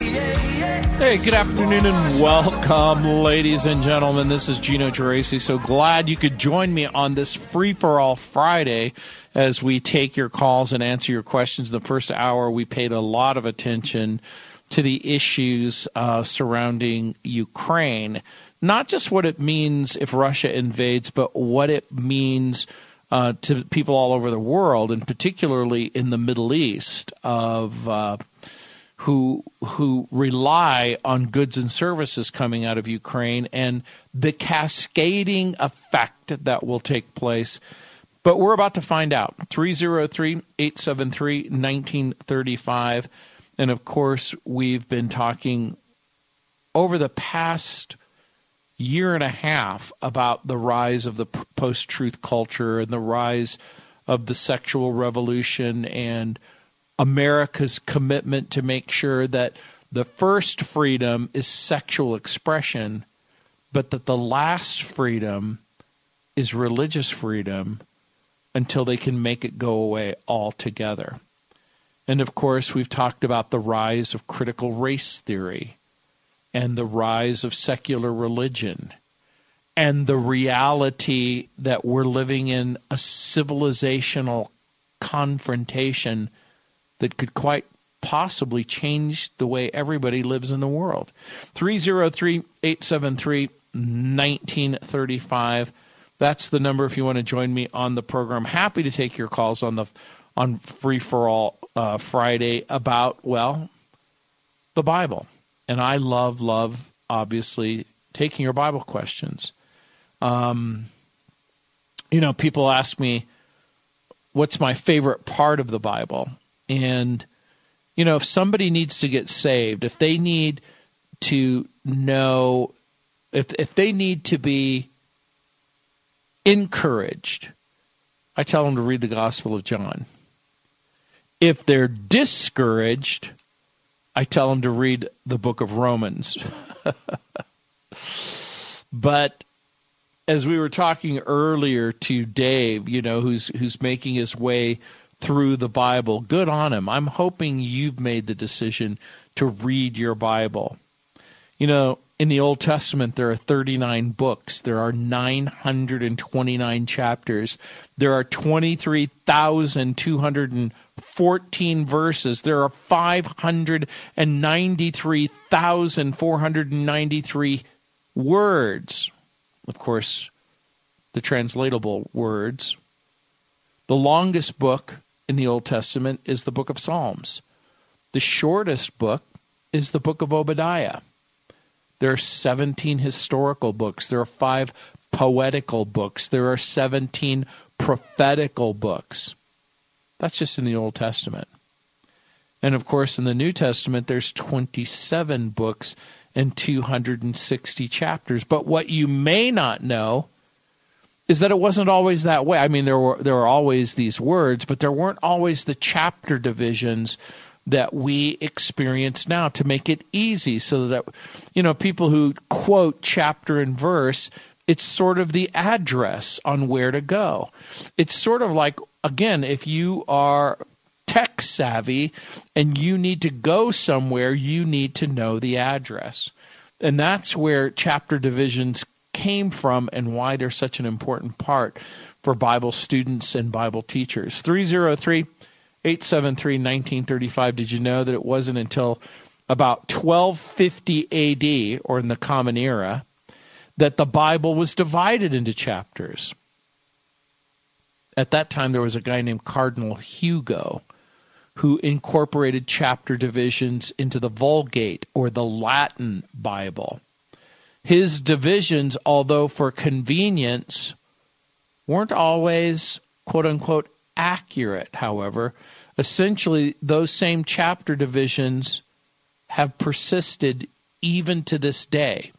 Hey, good afternoon and welcome, ladies and gentlemen. This is Gino Geraci. So glad you could join me on this free for all Friday as we take your calls and answer your questions. The first hour, we paid a lot of attention to the issues uh, surrounding Ukraine. Not just what it means if Russia invades, but what it means uh, to people all over the world, and particularly in the Middle East, of uh, who who rely on goods and services coming out of Ukraine and the cascading effect that will take place. But we're about to find out. 303-873-1935 and of course we've been talking over the past year and a half about the rise of the post-truth culture and the rise of the sexual revolution and America's commitment to make sure that the first freedom is sexual expression, but that the last freedom is religious freedom until they can make it go away altogether. And of course, we've talked about the rise of critical race theory and the rise of secular religion and the reality that we're living in a civilizational confrontation that could quite possibly change the way everybody lives in the world. 303 873 1935. That's the number if you want to join me on the program. Happy to take your calls on the on Free for All uh, Friday about well the Bible, and I love love obviously taking your Bible questions. Um, you know, people ask me what's my favorite part of the Bible, and, you know, if somebody needs to get saved, if they need to know, if, if they need to be encouraged, I tell them to read the Gospel of John. If they're discouraged, I tell them to read the book of Romans. but as we were talking earlier to Dave, you know, who's who's making his way through the Bible. Good on him. I'm hoping you've made the decision to read your Bible. You know, in the Old Testament, there are 39 books, there are 929 chapters, there are 23,214 verses, there are 593,493 words. Of course, the translatable words. The longest book in the Old Testament is the book of Psalms. The shortest book is the book of Obadiah. There are 17 historical books. There are five poetical books. There are 17 prophetical books. That's just in the Old Testament. And of course, in the New Testament, there's 27 books and 260 chapters. But what you may not know is that it wasn't always that way. I mean, there were there were always these words, but there weren't always the chapter divisions that we experience now to make it easy so that you know people who quote chapter and verse it's sort of the address on where to go it's sort of like again if you are tech savvy and you need to go somewhere you need to know the address and that's where chapter divisions came from and why they're such an important part for Bible students and Bible teachers. 303 873 1935. Did you know that it wasn't until about 1250 AD, or in the Common Era, that the Bible was divided into chapters? At that time, there was a guy named Cardinal Hugo who incorporated chapter divisions into the Vulgate or the Latin Bible. His divisions, although for convenience, weren't always quote unquote accurate, however. Essentially, those same chapter divisions have persisted even to this day.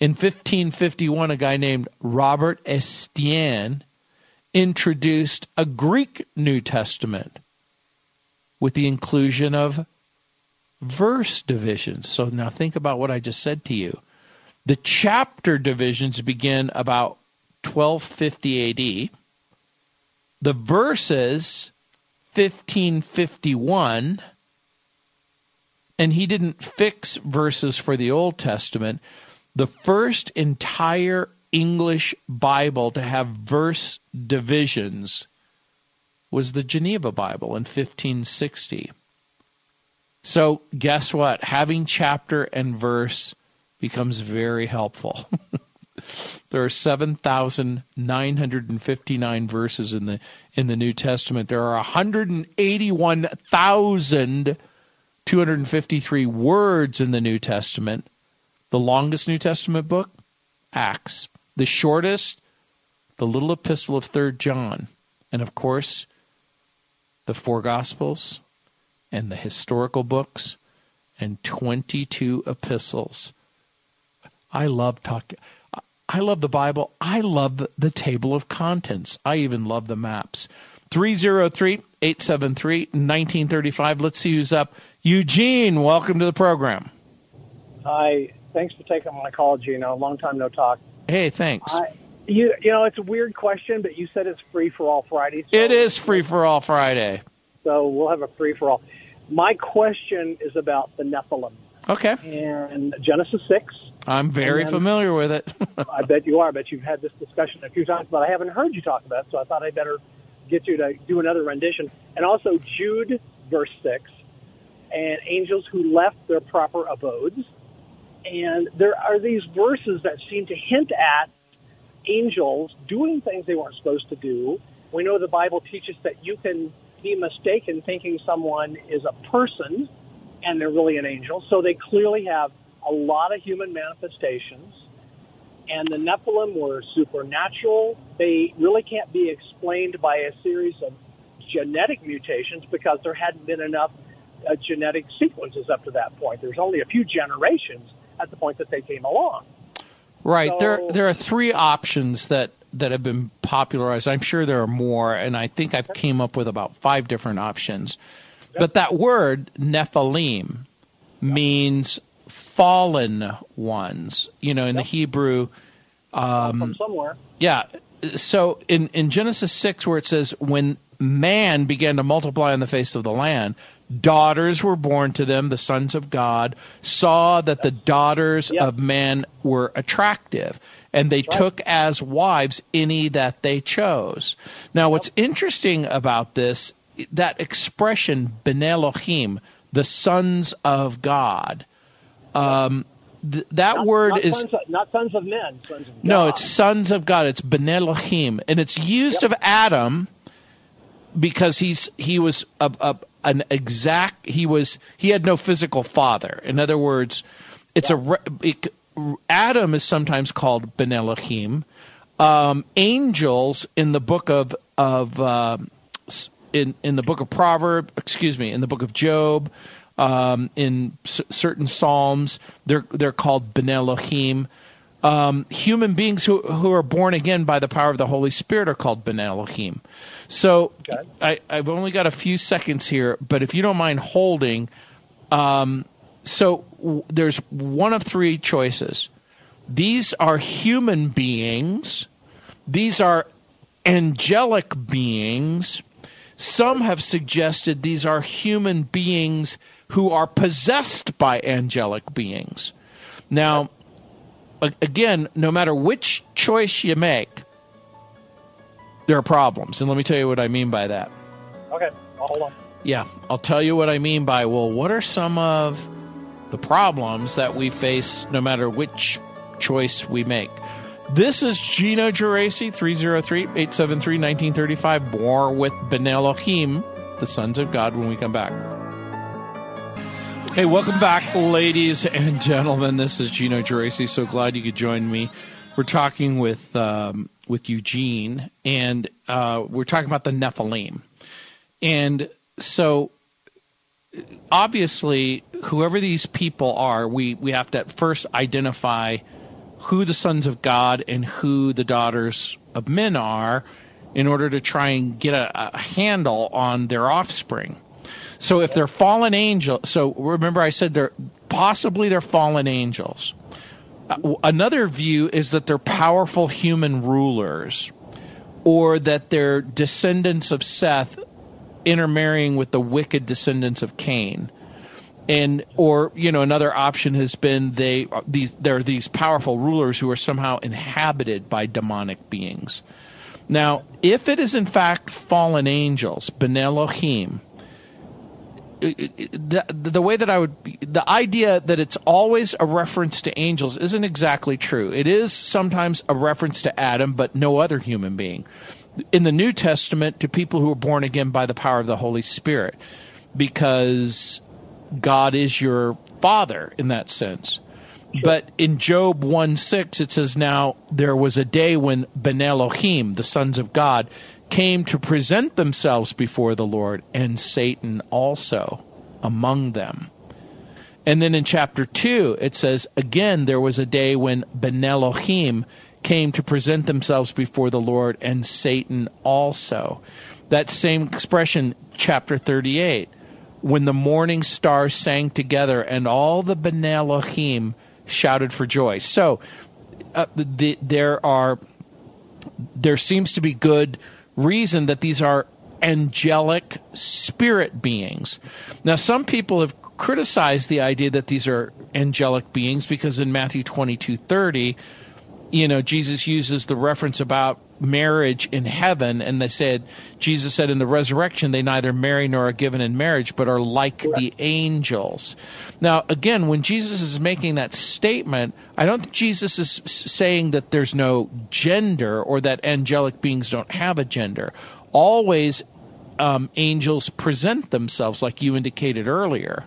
In 1551, a guy named Robert Estienne introduced a Greek New Testament with the inclusion of verse divisions. So now think about what I just said to you. The chapter divisions begin about 1250 AD. The verses 1551 and he didn't fix verses for the Old Testament. The first entire English Bible to have verse divisions was the Geneva Bible in 1560. So, guess what? Having chapter and verse becomes very helpful. there are 7,959 verses in the in the New Testament. There are 181,253 words in the New Testament. The longest New Testament book, Acts. The shortest, the little epistle of 3rd John. And of course, the four gospels and the historical books and 22 epistles. I love talking I love the Bible. I love the table of contents. I even love the maps. 303 873 1935. Let's see who's up. Eugene, welcome to the program. Hi. Thanks for taking my call, Gino. Long time no talk. Hey, thanks. I, you, you know, it's a weird question, but you said it's free for all Friday. So it is free for all Friday. So we'll have a free for all. My question is about the Nephilim. Okay. And Genesis 6 I'm very familiar with it. I bet you are. I bet you've had this discussion a few times, but I haven't heard you talk about it, so I thought I'd better get you to do another rendition. And also Jude, verse 6, and angels who left their proper abodes. And there are these verses that seem to hint at angels doing things they weren't supposed to do. We know the Bible teaches that you can be mistaken thinking someone is a person and they're really an angel. So they clearly have a lot of human manifestations. And the Nephilim were supernatural. They really can't be explained by a series of genetic mutations because there hadn't been enough uh, genetic sequences up to that point. There's only a few generations at the point that they came along. Right. So, there there are three options that that have been popularized. I'm sure there are more, and I think I've came up with about five different options. But that word Nephilim means fallen ones. You know, in yep. the Hebrew. Um, From somewhere. Yeah. So in, in Genesis 6, where it says, when man began to multiply on the face of the land, daughters were born to them, the sons of God, saw that the daughters yep. of man were attractive, and they right. took as wives any that they chose. Now, what's interesting about this, that expression, Ben Elohim, the sons of God, um, th- that not, word not is sons of, not sons of men. Sons of no, it's sons of God. It's Ben Elohim, and it's used yep. of Adam because he's he was a, a, an exact he was he had no physical father. In other words, it's a it, Adam is sometimes called Ben Elohim. Um, angels in the book of of uh, in in the book of Proverbs, excuse me, in the book of Job, um, in certain psalms. They're they're called Ben Elohim. Um, human beings who who are born again by the power of the Holy Spirit are called Ben Elohim. So okay. I, I've only got a few seconds here, but if you don't mind holding, um, so w- there's one of three choices. These are human beings. These are angelic beings. Some have suggested these are human beings who are possessed by angelic beings. Now, again, no matter which choice you make, there are problems. And let me tell you what I mean by that. Okay, hold on. Yeah, I'll tell you what I mean by, well, what are some of the problems that we face no matter which choice we make? This is Gino Geraci, 303-873-1935. More with Ben Elohim, the sons of God, when we come back. Hey, welcome back, ladies and gentlemen. This is Gino Geraci. So glad you could join me. We're talking with um, with Eugene, and uh, we're talking about the Nephilim. And so, obviously, whoever these people are, we, we have to first identify who the sons of God and who the daughters of men are in order to try and get a, a handle on their offspring. So if they're fallen angels, so remember I said they're possibly they're fallen angels. Uh, another view is that they're powerful human rulers, or that they're descendants of Seth intermarrying with the wicked descendants of Cain. And or you know another option has been they these there are these powerful rulers who are somehow inhabited by demonic beings. Now, if it is in fact fallen angels, Ben Elohim, the, the way that I would, the idea that it's always a reference to angels isn't exactly true. It is sometimes a reference to Adam, but no other human being. In the New Testament, to people who are born again by the power of the Holy Spirit, because God is your father in that sense. But in Job 1 6, it says, Now there was a day when Ben Elohim, the sons of God, came to present themselves before the Lord, and Satan also among them. And then in chapter 2, it says, Again, there was a day when Ben Elohim came to present themselves before the Lord, and Satan also. That same expression, chapter 38, when the morning stars sang together, and all the Ben Elohim shouted for joy. So, uh, the, there are, there seems to be good reason that these are angelic spirit beings. Now, some people have criticized the idea that these are angelic beings because in Matthew 22 30, you know, Jesus uses the reference about marriage in heaven, and they said, Jesus said in the resurrection, they neither marry nor are given in marriage, but are like the angels. Now, again, when Jesus is making that statement, I don't think Jesus is saying that there's no gender or that angelic beings don't have a gender. Always, um, angels present themselves, like you indicated earlier.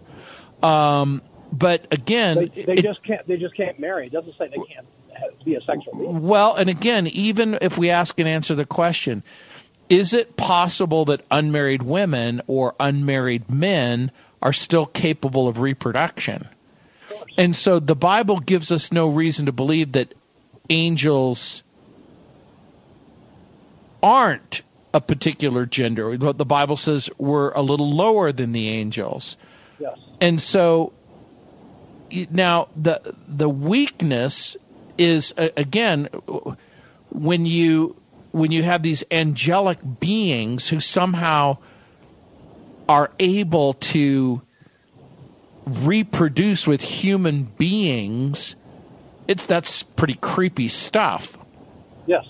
Um, but again, they, they it, just can't. They just can't marry. It doesn't say they can't be a sexual being. Well, and again, even if we ask and answer the question, is it possible that unmarried women or unmarried men are still capable of reproduction? Of and so the Bible gives us no reason to believe that angels aren't a particular gender. The Bible says we're a little lower than the angels. Yes. And so now the the weakness is again when you when you have these angelic beings who somehow are able to reproduce with human beings it's that's pretty creepy stuff. Yes.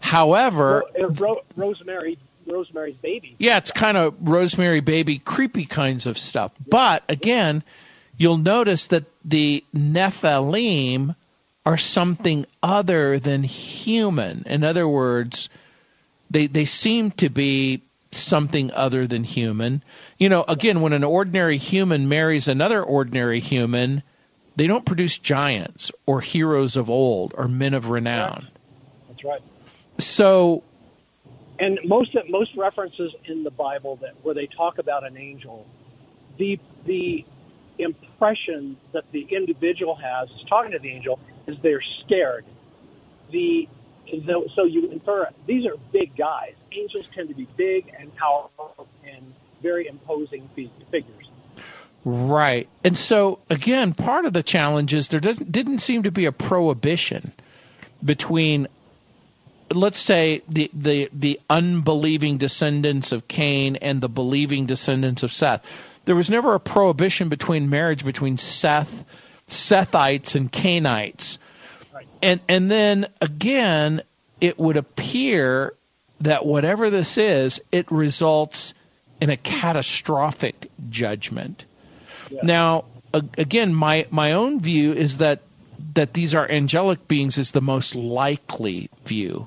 However well, Ro- rosemary rosemary's baby. Yeah it's kind of rosemary baby creepy kinds of stuff. But again you'll notice that the nephilim are something other than human. In other words, they they seem to be something other than human. You know, again, when an ordinary human marries another ordinary human, they don't produce giants or heroes of old or men of renown. That's right. So and most most references in the Bible that where they talk about an angel, the the impression that the individual has is talking to the angel is they're scared. The so you infer these are big guys. Angels tend to be big and powerful and very imposing figures. Right, and so again, part of the challenge is there doesn't didn't seem to be a prohibition between let's say the, the the unbelieving descendants of Cain and the believing descendants of Seth. There was never a prohibition between marriage between Seth Sethites and Cainites. And and then again, it would appear that whatever this is, it results in a catastrophic judgment. Yeah. Now, again, my my own view is that that these are angelic beings is the most likely view,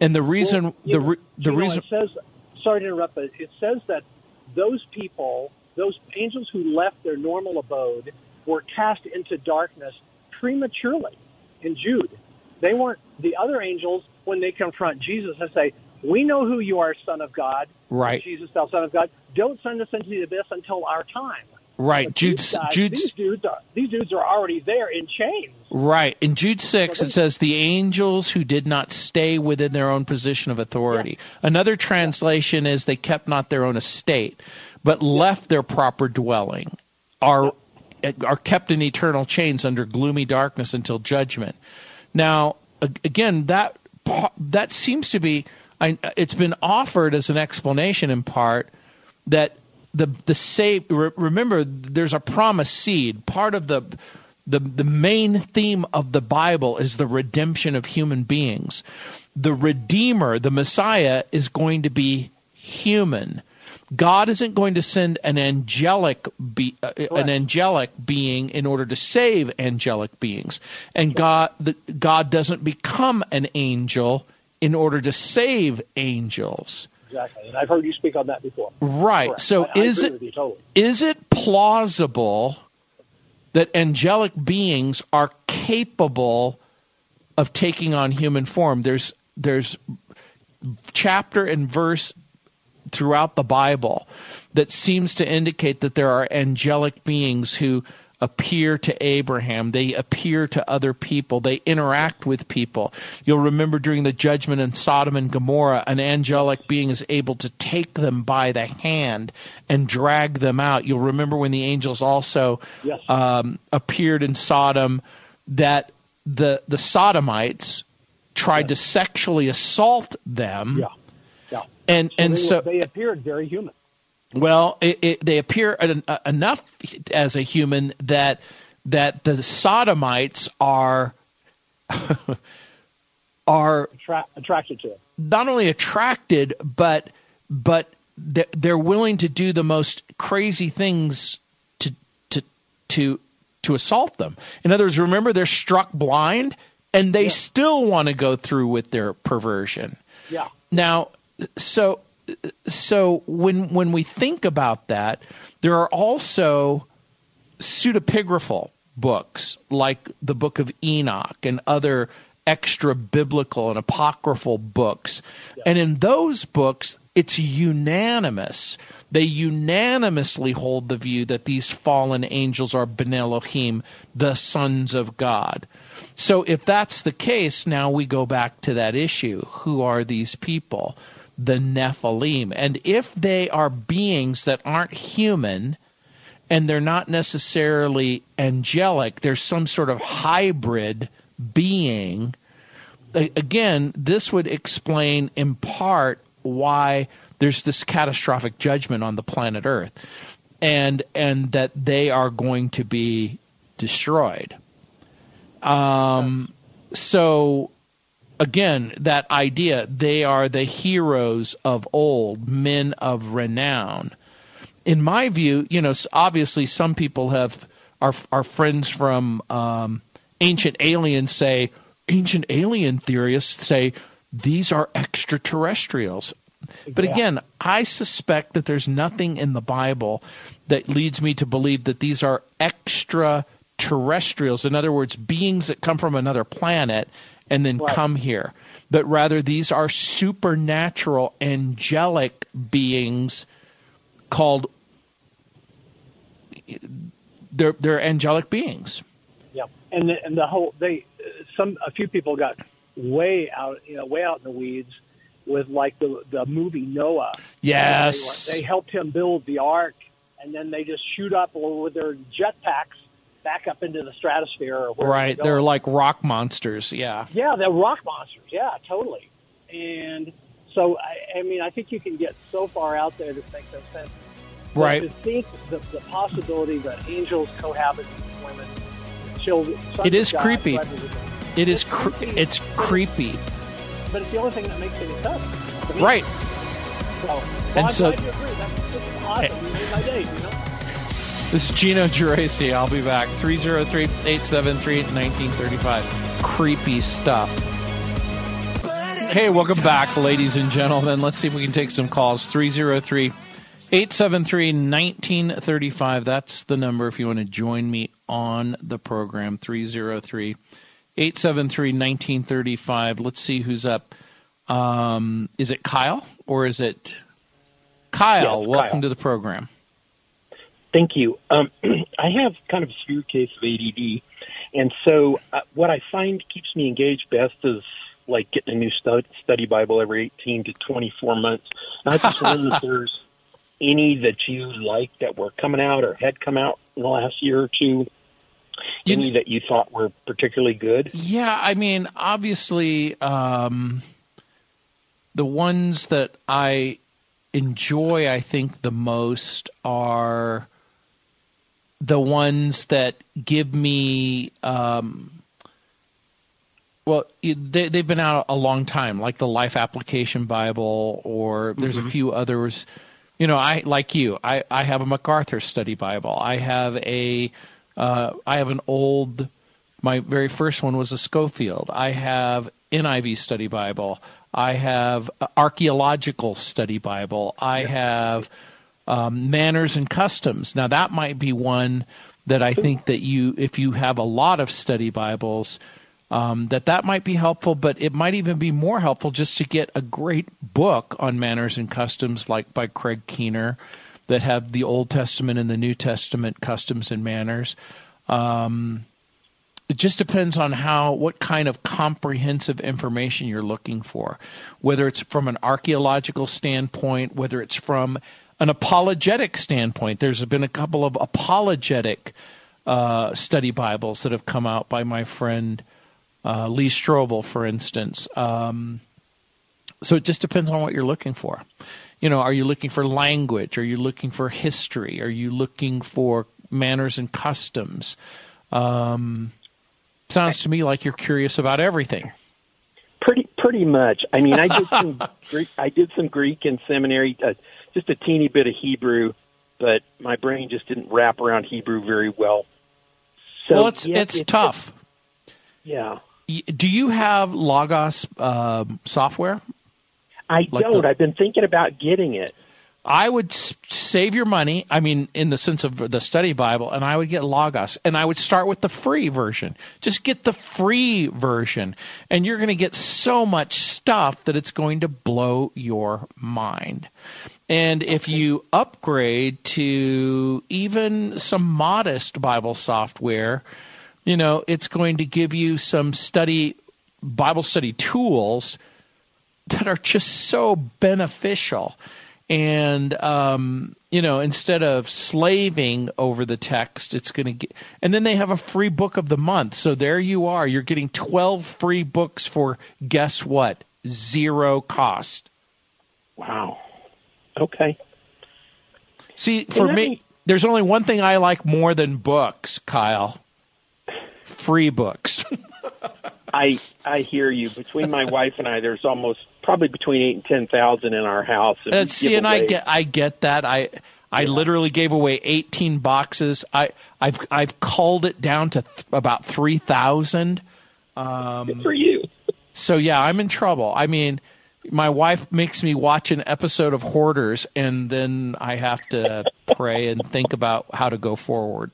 and the reason well, the know, the reason know, it says sorry to interrupt, but it says that those people, those angels who left their normal abode were cast into darkness prematurely in Jude. They weren't the other angels when they confront Jesus and say, "We know who you are, Son of God." Right. Jesus, thou Son of God. don't send us into the abyss until our time. Right. But Jude, these, guys, Jude, these dudes are these dudes are already there in chains. Right. In Jude 6, it says, the angels who did not stay within their own position of authority. Another translation is, they kept not their own estate, but left their proper dwelling, are, are kept in eternal chains under gloomy darkness until judgment. Now, again, that, that seems to be, it's been offered as an explanation in part that the the save re- remember there's a promise seed. Part of the the the main theme of the bible is the redemption of human beings. The redeemer the messiah is going to be human god isn't going to send an angelic be, uh, an angelic being in order to save angelic beings and god the, god doesn't become an angel in order to save angels Exactly, and I've heard you speak on that before. Right. Correct. So I- I is agree it totally. is it plausible that angelic beings are capable of taking on human form? There's there's chapter and verse throughout the Bible that seems to indicate that there are angelic beings who appear to Abraham, they appear to other people, they interact with people. You'll remember during the judgment in Sodom and Gomorrah, an angelic being is able to take them by the hand and drag them out. You'll remember when the angels also Yes. um, appeared in Sodom that the the Sodomites tried to sexually assault them. Yeah, yeah. And and they, so they appeared very human. well, it, it, they appear en- uh, enough as a human that that the sodomites are are Attra- attracted to it. not only attracted but but they're, they're willing to do the most crazy things to to to to assault them. In other words, remember they're struck blind and they still want to go through with their perversion. Yeah, Now, so so when when we think about that, there are also pseudepigraphal books like the Book of Enoch and other extra biblical and apocryphal books. And in those books, it's unanimous. They unanimously hold the view that these fallen angels are Ben Elohim, the sons of God. So if that's the case, now we go back to that issue. Who are these people? The Nephilim. And if they are beings that aren't human, and they're not necessarily angelic, there's some sort of hybrid being. Again, this would explain in part why there's this catastrophic judgment on the planet Earth and and that they are going to be destroyed. Um, so again, that idea they are the heroes of old, men of renown. In my view, you know, obviously some people have our our friends from um, ancient aliens say ancient alien theorists say these are extraterrestrials. But Yeah. again, I suspect that there's nothing in the Bible that leads me to believe that these are extraterrestrials. In other words, beings that come from another planet and then Right. come here. But rather, these are supernatural, angelic beings called. They're, they're angelic beings. yeah. And the, and the whole they some a few people got way out you know way out in the weeds with like the the movie Noah. Yes. They, they helped him build the ark, and then they just shoot up with their jetpacks back up into the stratosphere. Or Right. they They're like rock monsters. Yeah. Yeah, they're rock monsters. Yeah, totally. And so, I, I mean, I think you can get so far out there that makes no sense. But Right. To think the, the possibility that angels cohabit with women, children. It is God, creepy. It is It's cre- creepy. it's creepy. But it's the only thing that makes any sense. Right. So, well, And I'm so- glad you agree. That's just awesome. Eh. You made my day, you know? This is Gino Geraci. I'll be back. 303 873 1935. Creepy stuff. Hey, welcome back, ladies and gentlemen. Let's see if we can take some calls. 303 873 1935. That's the number if you want to join me on the program. 303 873 1935. Let's see who's up. Um, is it Kyle or is it Kyle, Yes, welcome Kyle. to the program. Thank you. Um, I have kind of a severe case of ADD, and so uh, what I find keeps me engaged best is like getting a new stud- study Bible every 18 to 24 months. And I just wonder if there's any that you like that were coming out or had come out in the last year or two. You- any that you thought were particularly good? Yeah, I mean, obviously, um, the ones that I enjoy, I think, the most are the ones that give me. Um, well, they, they've been out a long time, like the Life Application Bible, or there's a few others. You know, I like you. I, I have a MacArthur Study Bible. I have a uh, I have an old. My very first one was a Scofield. I have NIV Study Bible. I have archaeological study Bible. I have um, manners and customs. Now that might be one that I think that you, if you have a lot of study Bibles, um, that that might be helpful. But it might even be more helpful just to get a great book on manners and customs, like by Craig Keener, that have the Old Testament and the New Testament customs and manners. Um, it just depends on how what kind of comprehensive information you're looking for whether it's from an archaeological standpoint whether it's from an apologetic standpoint there's been a couple of apologetic uh, study bibles that have come out by my friend uh, lee strobel for instance um, so it just depends on what you're looking for you know are you looking for language are you looking for history are you looking for manners and customs um, sounds to me like you're curious about everything. Pretty, pretty much. I mean, I did some Greek. I did some Greek in seminary, uh, just a teeny bit of Hebrew, but my brain just didn't wrap around Hebrew very well. So well, it's yeah, it's tough. Yeah, Do you have Logos um, software? I Like don't. the- I've been thinking about getting it. I would save your money. I mean, in the sense of the study Bible, and I would get Logos, and I would start with the free version. Just get the free version, and you're going to get so much stuff that it's going to blow your mind. And if you upgrade to even some modest Bible software, you know, it's going to give you some study Bible study tools that are just so beneficial. And um, you know, instead of slaving over the text, it's going to get. And then they have a free book of the month. So there you are. You're getting 12 free books for guess what? Zero cost. Wow. Okay. See, for that me, there's only one thing I like more than books, Kyle. Free books. I I hear you. Between my wife and I, there's almost probably between eight and ten thousand in our house. and see, and I get, I get that. I, I literally gave away 18 boxes. I, I've, I've culled it down to th- about 3,000. Um, Good for you. So yeah, I'm in trouble. I mean, my wife makes me watch an episode of Hoarders, and then I have to pray and think about how to go forward.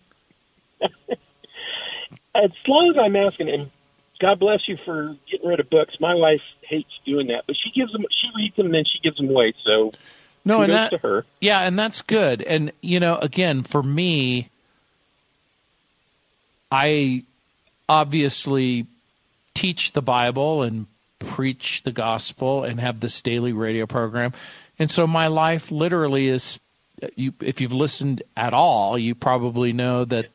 As long as I'm asking, and God bless you for getting rid of books. My wife hates doing that, but she gives them. She reads them and then she gives them away. So No, and that, to her. Yeah, and that's good. And you know, again, for me, I obviously teach the Bible and preach the gospel and have this daily radio program. And so my life literally is you if you've listened at all, you probably know that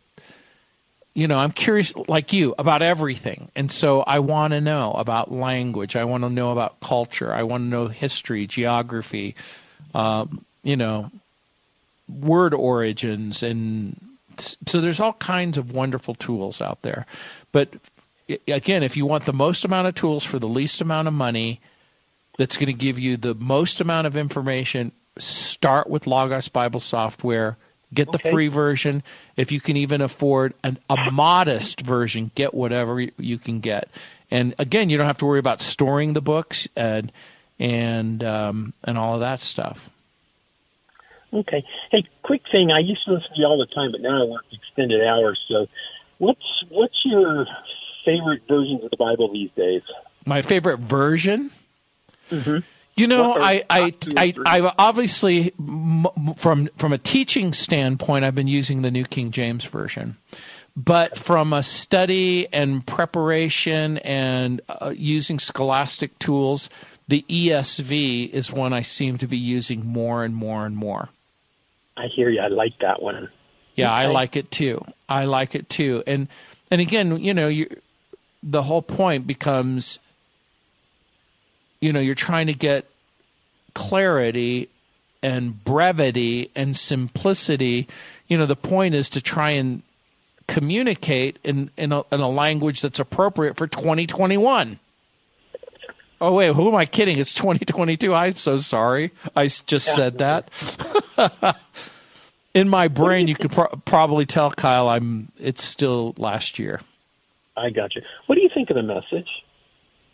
you know, I'm curious like you about everything. And so I want to know about language. I want to know about culture. I want to know history, geography, um, you know, word origins and so there's all kinds of wonderful tools out there. But again, if you want the most amount of tools for the least amount of money, that's going to give you the most amount of information, start with Logos Bible software. Get the free version. If you can even afford an, a modest version, get whatever you- you can get. And again, you don't have to worry about storing the books and and um, and all of that stuff. Okay. Hey, quick thing. I used to listen to you all the time, but now I work extended hours. So, what's what's your favorite versions of the Bible these days? My favorite version. Mhm. You know, I, I, top two or I? I've obviously, from from a teaching standpoint, I've been using the New King James version, but from a study and preparation and uh, using scholastic tools, the ESV is one I seem to be using more and more and more. I hear you. I like that one. Yeah, I like it too. I like it too. And and again, you know, you the whole point becomes you know, you're trying to get clarity and brevity and simplicity. You know, the point is to try and communicate in in a, in a language that's appropriate for 2021. Oh wait, who am I kidding? It's 2022. I'm so sorry. i just said that. in my brain, you could pro- probably tell Kyle I'm. It's still last year. I got you. What do you think of the message?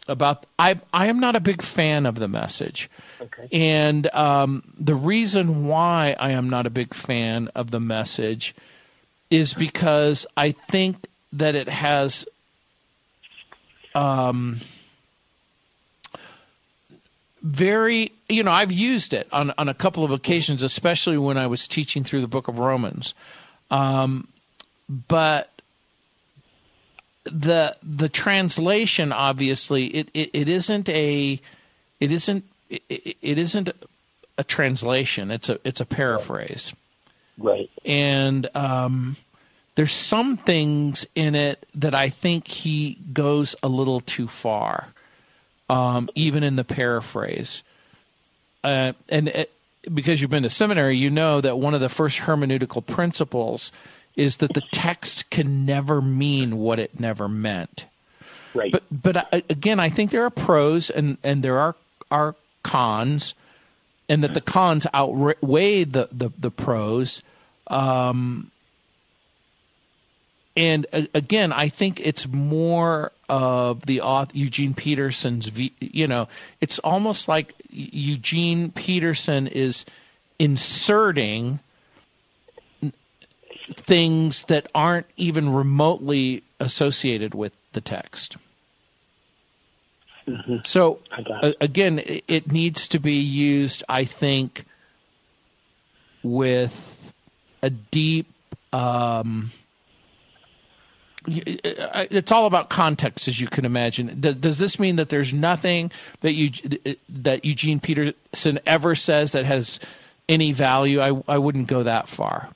About I I am not a big fan of the message, Okay. and um, the reason why I am not a big fan of the message is because I think that it has um, very you know I've used it on on a couple of occasions, especially when I was teaching through the Book of Romans, um, but the the translation obviously it, it, it isn't a it isn't it, it isn't a translation it's a it's a paraphrase Right. and um, there's some things in it that I think he goes a little too far, um, even in the paraphrase. Uh, and it, because you've been to seminary, you know that one of the first hermeneutical principles is that the text can never mean what it never meant. Right. But but again, I think there are pros and and there are are cons, and that the cons outweigh the the, the pros. Um, and again, I think it's more of the author Eugene Peterson's. You know, it's almost like Eugene Peterson is inserting things that aren't even remotely associated with the text. So got a- again, it, it needs to be used, I think, with a deep. Um, it's all about context, as you can imagine. Does, does this mean that there's nothing that you that Eugene Peterson ever says that has any value? I I wouldn't go that far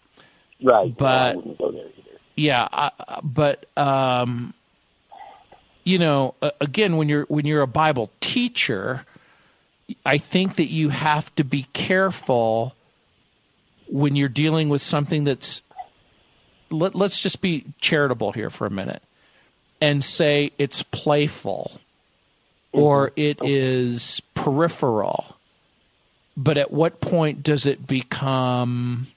right. but- I wouldn't go there either. yeah I, but um you know again when you're when you're a bible teacher i think that you have to be careful when you're dealing with something that's let, let's just be charitable here for a minute and say it's playful or it is peripheral but at what point does it become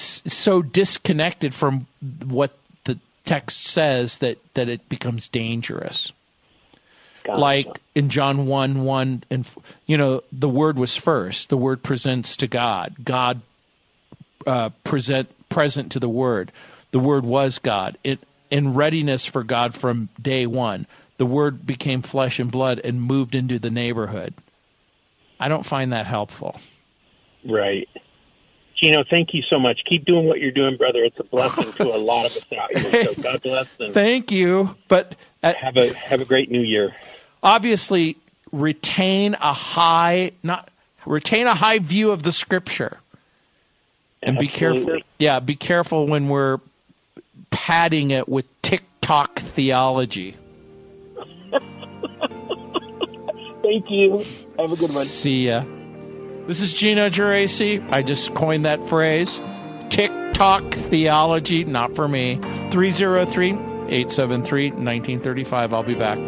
so disconnected from what the text says that that it becomes dangerous. Gotcha. like in John 1 1 and you know the word was first. The word presents to God. God uh, present present to the word. The word was God. It in readiness for God from day 1 the word became flesh and blood and moved into the neighborhood. I don't find that helpful. Right. Gino, thank you so much. Keep doing what you're doing, brother. It's a blessing to a lot of us out here. So God bless and thank you but uh, have a have a great new year. obviously retain a high not retain a high view of the scripture and be careful yeah be careful when we're padding it with tiktok theology Thank you. Have a good one. see ya this is gino geraci i just coined that phrase tiktok theology not for me 303-873-1935 i'll be back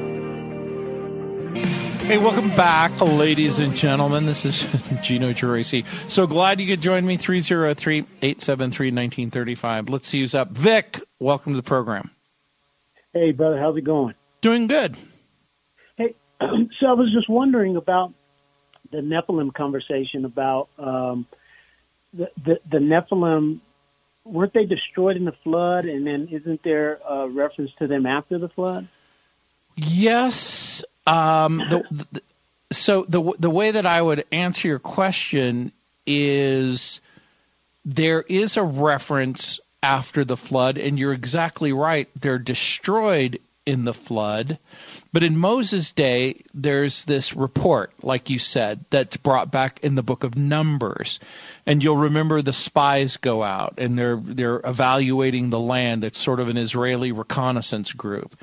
Hey, welcome back, ladies and gentlemen. This is Gino Geraci. So glad you could join me, 303-873-1935. Let's use up. Vic, welcome to the program. Hey, brother, how's it going? Doing good. Hey, so I was just wondering about the Nephilim conversation about um, the, the the Nephilim. Weren't they destroyed in the flood? And then isn't there a reference to them after the flood? Yes. Um, the, the, so the the way that I would answer your question is there is a reference after the flood, and you're exactly right. They're destroyed in the flood. But in Moses' day, there's this report, like you said, that's brought back in the book of Numbers. And you'll remember the spies go out and they're they're evaluating the land. It's sort of an Israeli reconnaissance group.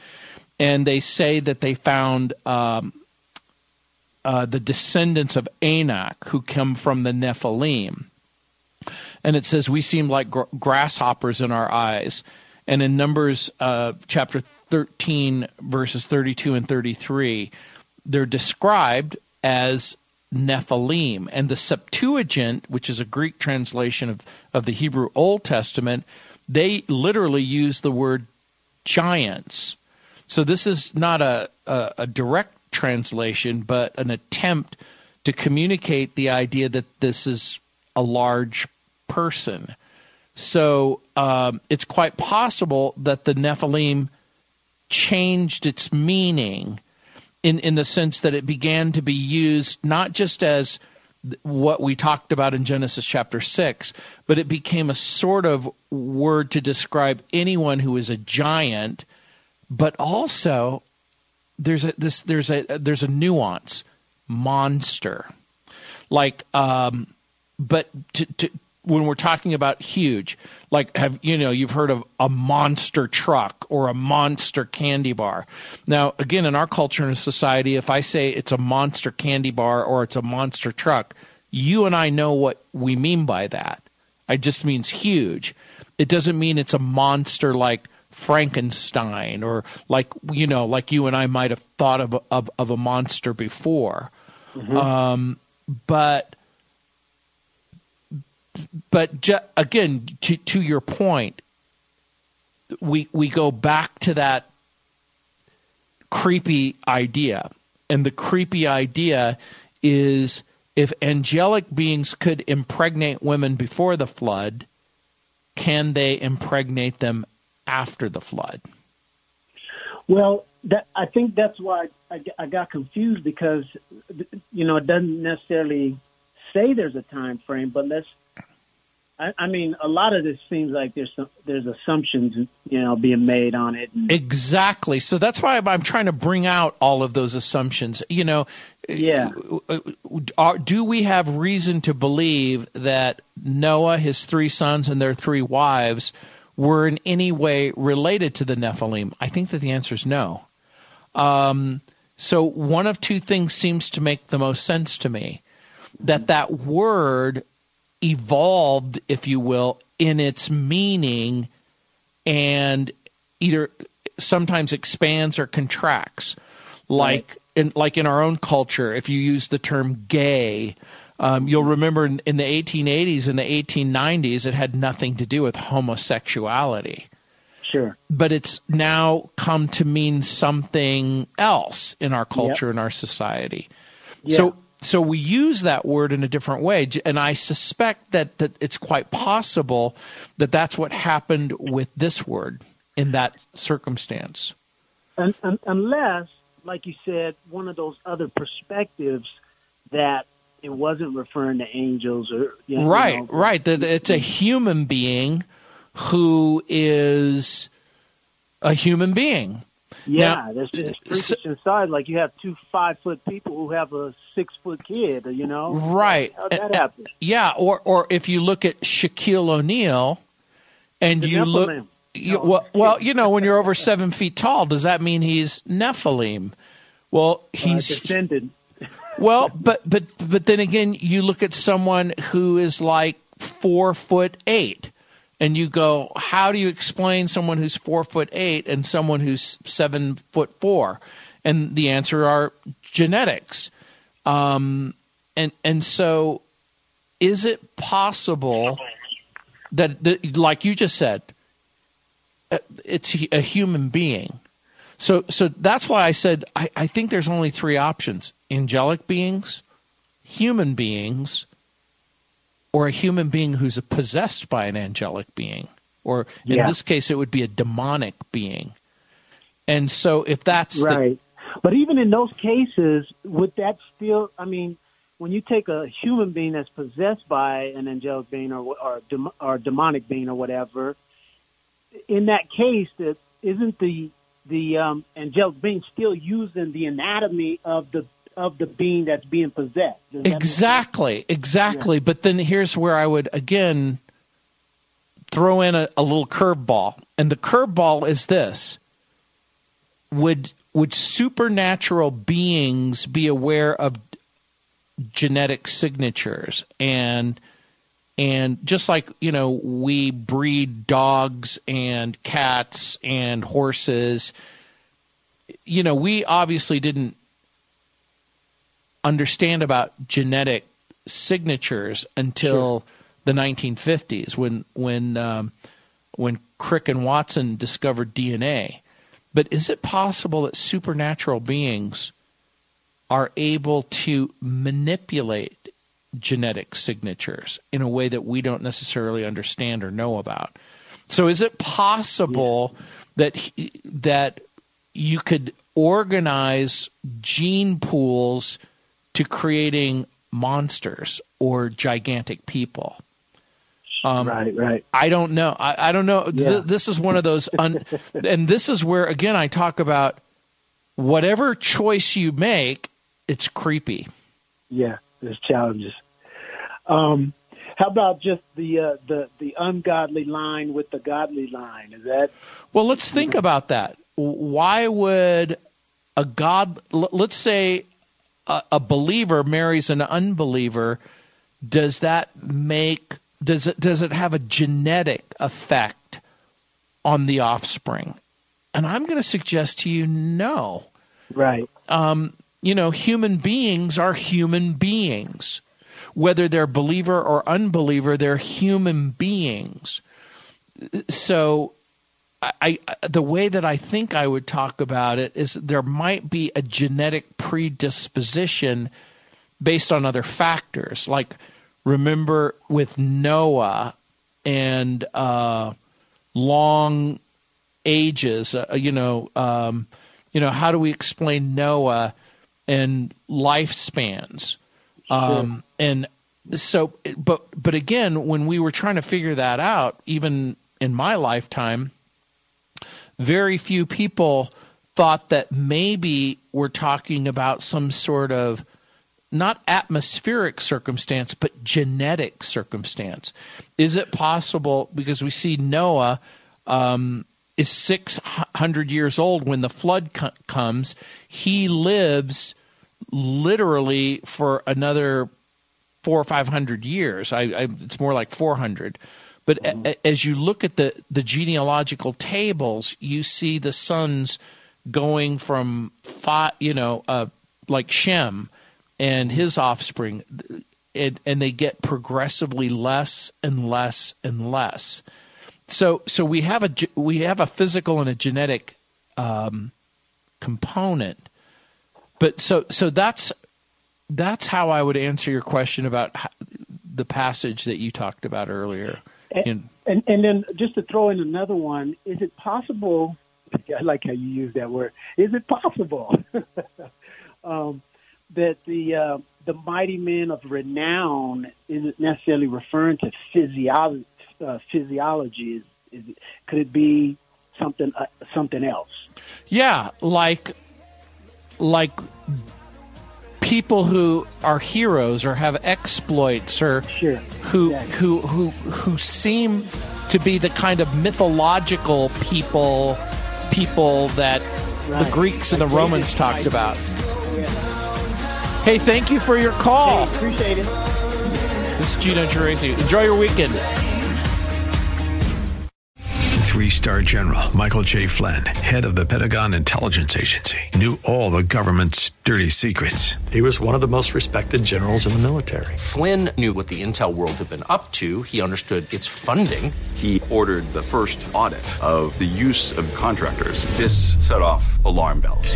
And they say that they found um, uh, the descendants of Anak who come from the Nephilim. And it says, We seem like gr- grasshoppers in our eyes. And in Numbers uh, chapter 13, verses 32 and 33, they're described as Nephilim. And the Septuagint, which is a Greek translation of, of the Hebrew Old Testament, they literally use the word giants. So this is not a, a, a direct translation, but an attempt to communicate the idea that this is a large person. So um, it's quite possible that the Nephilim changed its meaning in, in the sense that it began to be used not just as what we talked about in Genesis chapter 6, but it became a sort of word to describe anyone who is a giant, but also there's a this there's a there's a nuance monster. Like um but to, to when we're talking about huge like have you know you've heard of a monster truck or a monster candy bar now again in our culture and society if i say it's a monster candy bar or it's a monster truck you and i know what we mean by that it just means huge it doesn't mean it's a monster like Frankenstein or like you know like you and I might have thought of of, of a monster before. Mm-hmm. Um, but but ju- again to to your point we we go back to that creepy idea and the creepy idea is if angelic beings could impregnate women before the flood can they impregnate them after the flood? Well, that, I think that's why I, I got confused because you know it doesn't necessarily say there's a time frame, but let's. I, I mean, a lot of this seems like there's some, there's assumptions you know being made on it. And, exactly. So that's why I'm trying to bring out all of those assumptions. You know, yeah. Are, do we have reason to believe that Noah, his three sons, and their three wives were in any way related to the Nephilim? I think that the answer is no. Um, so one of two things seems to make the most sense to me that that word evolved, if you will, in its meaning and either sometimes expands or contracts. Like right. in like in our own culture, if you use the term gay, um, you'll remember in, in, the 1880s and the 1890s, it had nothing to do with homosexuality. Sure. But it's now come to mean something else in our culture yep. and our society. Yeah. So so we use that word in a different way and i suspect that, that it's quite possible that that's what happened with this word in that circumstance and, and, unless like you said one of those other perspectives that it wasn't referring to angels or you know, right, you know, right. That it's a human being who is a human being. Yeah, now, there's this uh, freakish so, inside. Like you have two five foot people who have a six foot kid. You know, right? How that happen? Yeah, or or if you look at Shaquille O'Neal, and the you Nephilim. look. You, well, well, you know, when you're over seven feet tall, does that mean he's Nephilim? Well, he's uh, descended well, but but but then again, you look at someone who is like four foot eight, and you go, how do you explain someone who's four foot eight and someone who's seven foot four? And the answer are genetics. Um, and and so, is it possible that, that like you just said, uh, it's a human being? So, so that's why I said I, I think there's only three options: angelic beings, human beings, or a human being who's possessed by an angelic being, or in yeah. this case, it would be a demonic being. And so, if that's right, But even in those cases, would that still? I mean, when you take a human being that's possessed by an angelic being or or, demonic being or whatever, in that case, that isn't the the um, angelic being still using the anatomy of the of the being that's being possessed. Exactly, exactly. Yeah. But then here's where I would again throw in a, a little curveball, and the curveball is this: would would supernatural beings be aware of genetic signatures and and just like you know we breed dogs and cats and horses you know we obviously didn't understand about genetic signatures until sure. the 1950s when when um, when Crick and Watson discovered DNA. But is it possible that supernatural beings are able to manipulate genetic signatures in a way that we don't necessarily understand or know about? So is it possible yeah. that that you could organize gene pools to creating monsters or gigantic people. Um, right, right. I don't know. I, I don't know. Yeah. Th- this is one of those, un- and this is where again I talk about whatever choice you make, it's creepy. Yeah, there's challenges. Um, how about just the uh, the the ungodly line with the godly line? Is that well? Let's think about that. Why would a god? Let's say a, a believer marries an unbeliever, does that make does it does it have a genetic effect on the offspring? And I'm going to suggest to you no. Right. Um, you know, human beings are human beings. Whether they're believer or unbeliever, they're human beings. So I, the way that I think I would talk about it is there might be a genetic predisposition based on other factors. Like remember with Noah and uh, long ages, uh, you know, um, you know, how do we explain Noah and lifespans? Um, and so, but but again, when we were trying to figure that out, even in my lifetime very few people thought that maybe we're talking about some sort of not atmospheric circumstance, but genetic circumstance. Is it possible, because we see Noah um, is 600 years old when the flood co- comes, he lives literally for another four or 500 years. I, I, it's more like 400. But mm-hmm. a, as you look at the, the genealogical tables, you see the sons going from, five, you know, uh, like Shem and his offspring, and, and they get progressively less and less and less. So, so we have a we have a physical and a genetic um, component, but so so that's that's how I would answer your question about the passage that you talked about earlier. And, and, and then just to throw in another one, is it possible? I like how you use that word. Is it possible um, that the uh, the mighty men of renown isn't necessarily referring to physiology? Uh, physiology is, is could it be something uh, something else? Yeah, like like people who are heroes or have exploits or sure. who who who who seem to be the kind of mythological people people that right. the Greeks and the Romans talked about. Yeah. Hey, thank you for your call. Hey, appreciate it. This is Gino Geraci. Enjoy your weekend. Three star general Michael J. Flynn, head of the Pentagon Intelligence Agency, knew all the government's dirty secrets. He was one of the most respected generals in the military. Flynn knew what the intel world had been up to, he understood its funding. He ordered the first audit of the use of contractors. This set off alarm bells.